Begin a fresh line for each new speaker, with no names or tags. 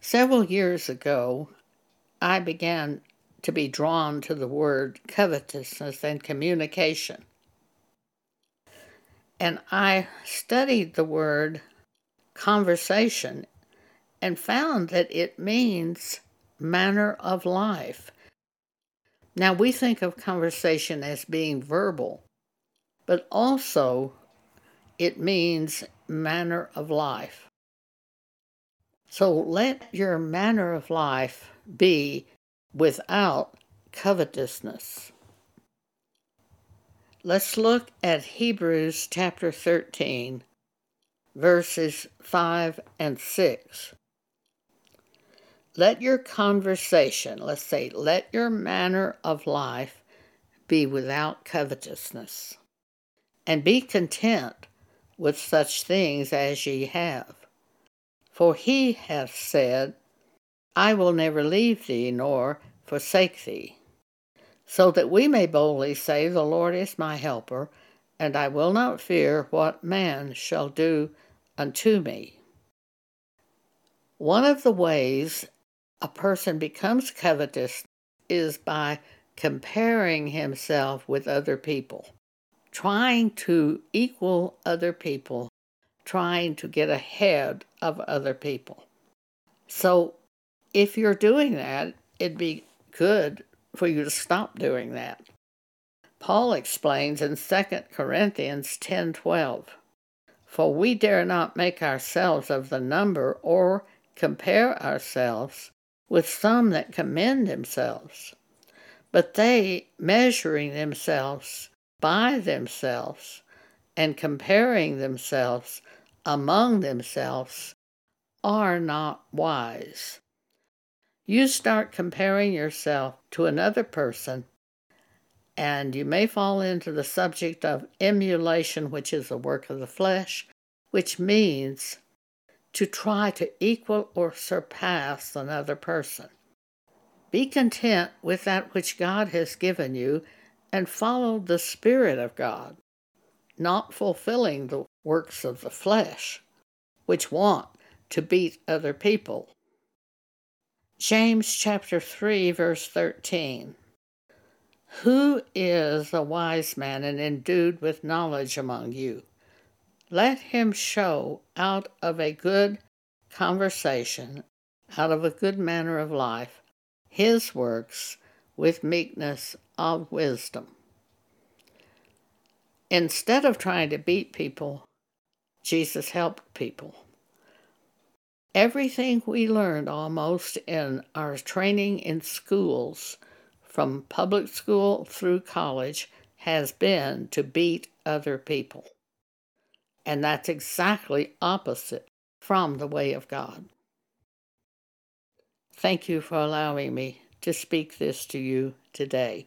Several years ago, I began to be drawn to the word covetousness and communication. And I studied the word conversation and found that it means manner of life. Now, we think of conversation as being verbal, but also it means manner of life. So let your manner of life be without covetousness. Let's look at Hebrews chapter 13, verses 5 and 6. Let your conversation, let's say, let your manner of life be without covetousness, and be content with such things as ye have. For he hath said, I will never leave thee nor forsake thee. So that we may boldly say, The Lord is my helper, and I will not fear what man shall do unto me. One of the ways a person becomes covetous is by comparing himself with other people, trying to equal other people, trying to get ahead of other people. So if you're doing that, it'd be good for you to stop doing that. Paul explains in 2 Corinthians 10:12, "For we dare not make ourselves of the number or compare ourselves with some that commend themselves, but they, measuring themselves by themselves and comparing themselves among themselves, are not wise." you start comparing yourself to another person, and you may fall into the subject of emulation, which is a work of the flesh, which means to try to equal or surpass another person. Be content with that which God has given you and follow the Spirit of God, not fulfilling the works of the flesh, which want to beat other people. James chapter 3, verse 13. Who is a wise man and endued with knowledge among you? Let him show out of a good conversation, out of a good manner of life, his works with meekness of wisdom. Instead of trying to beat people, Jesus helped people. Everything we learned almost in our training in schools, from public school through college, has been to beat other people. And that's exactly opposite from the way of God. Thank you for allowing me to speak this to you today.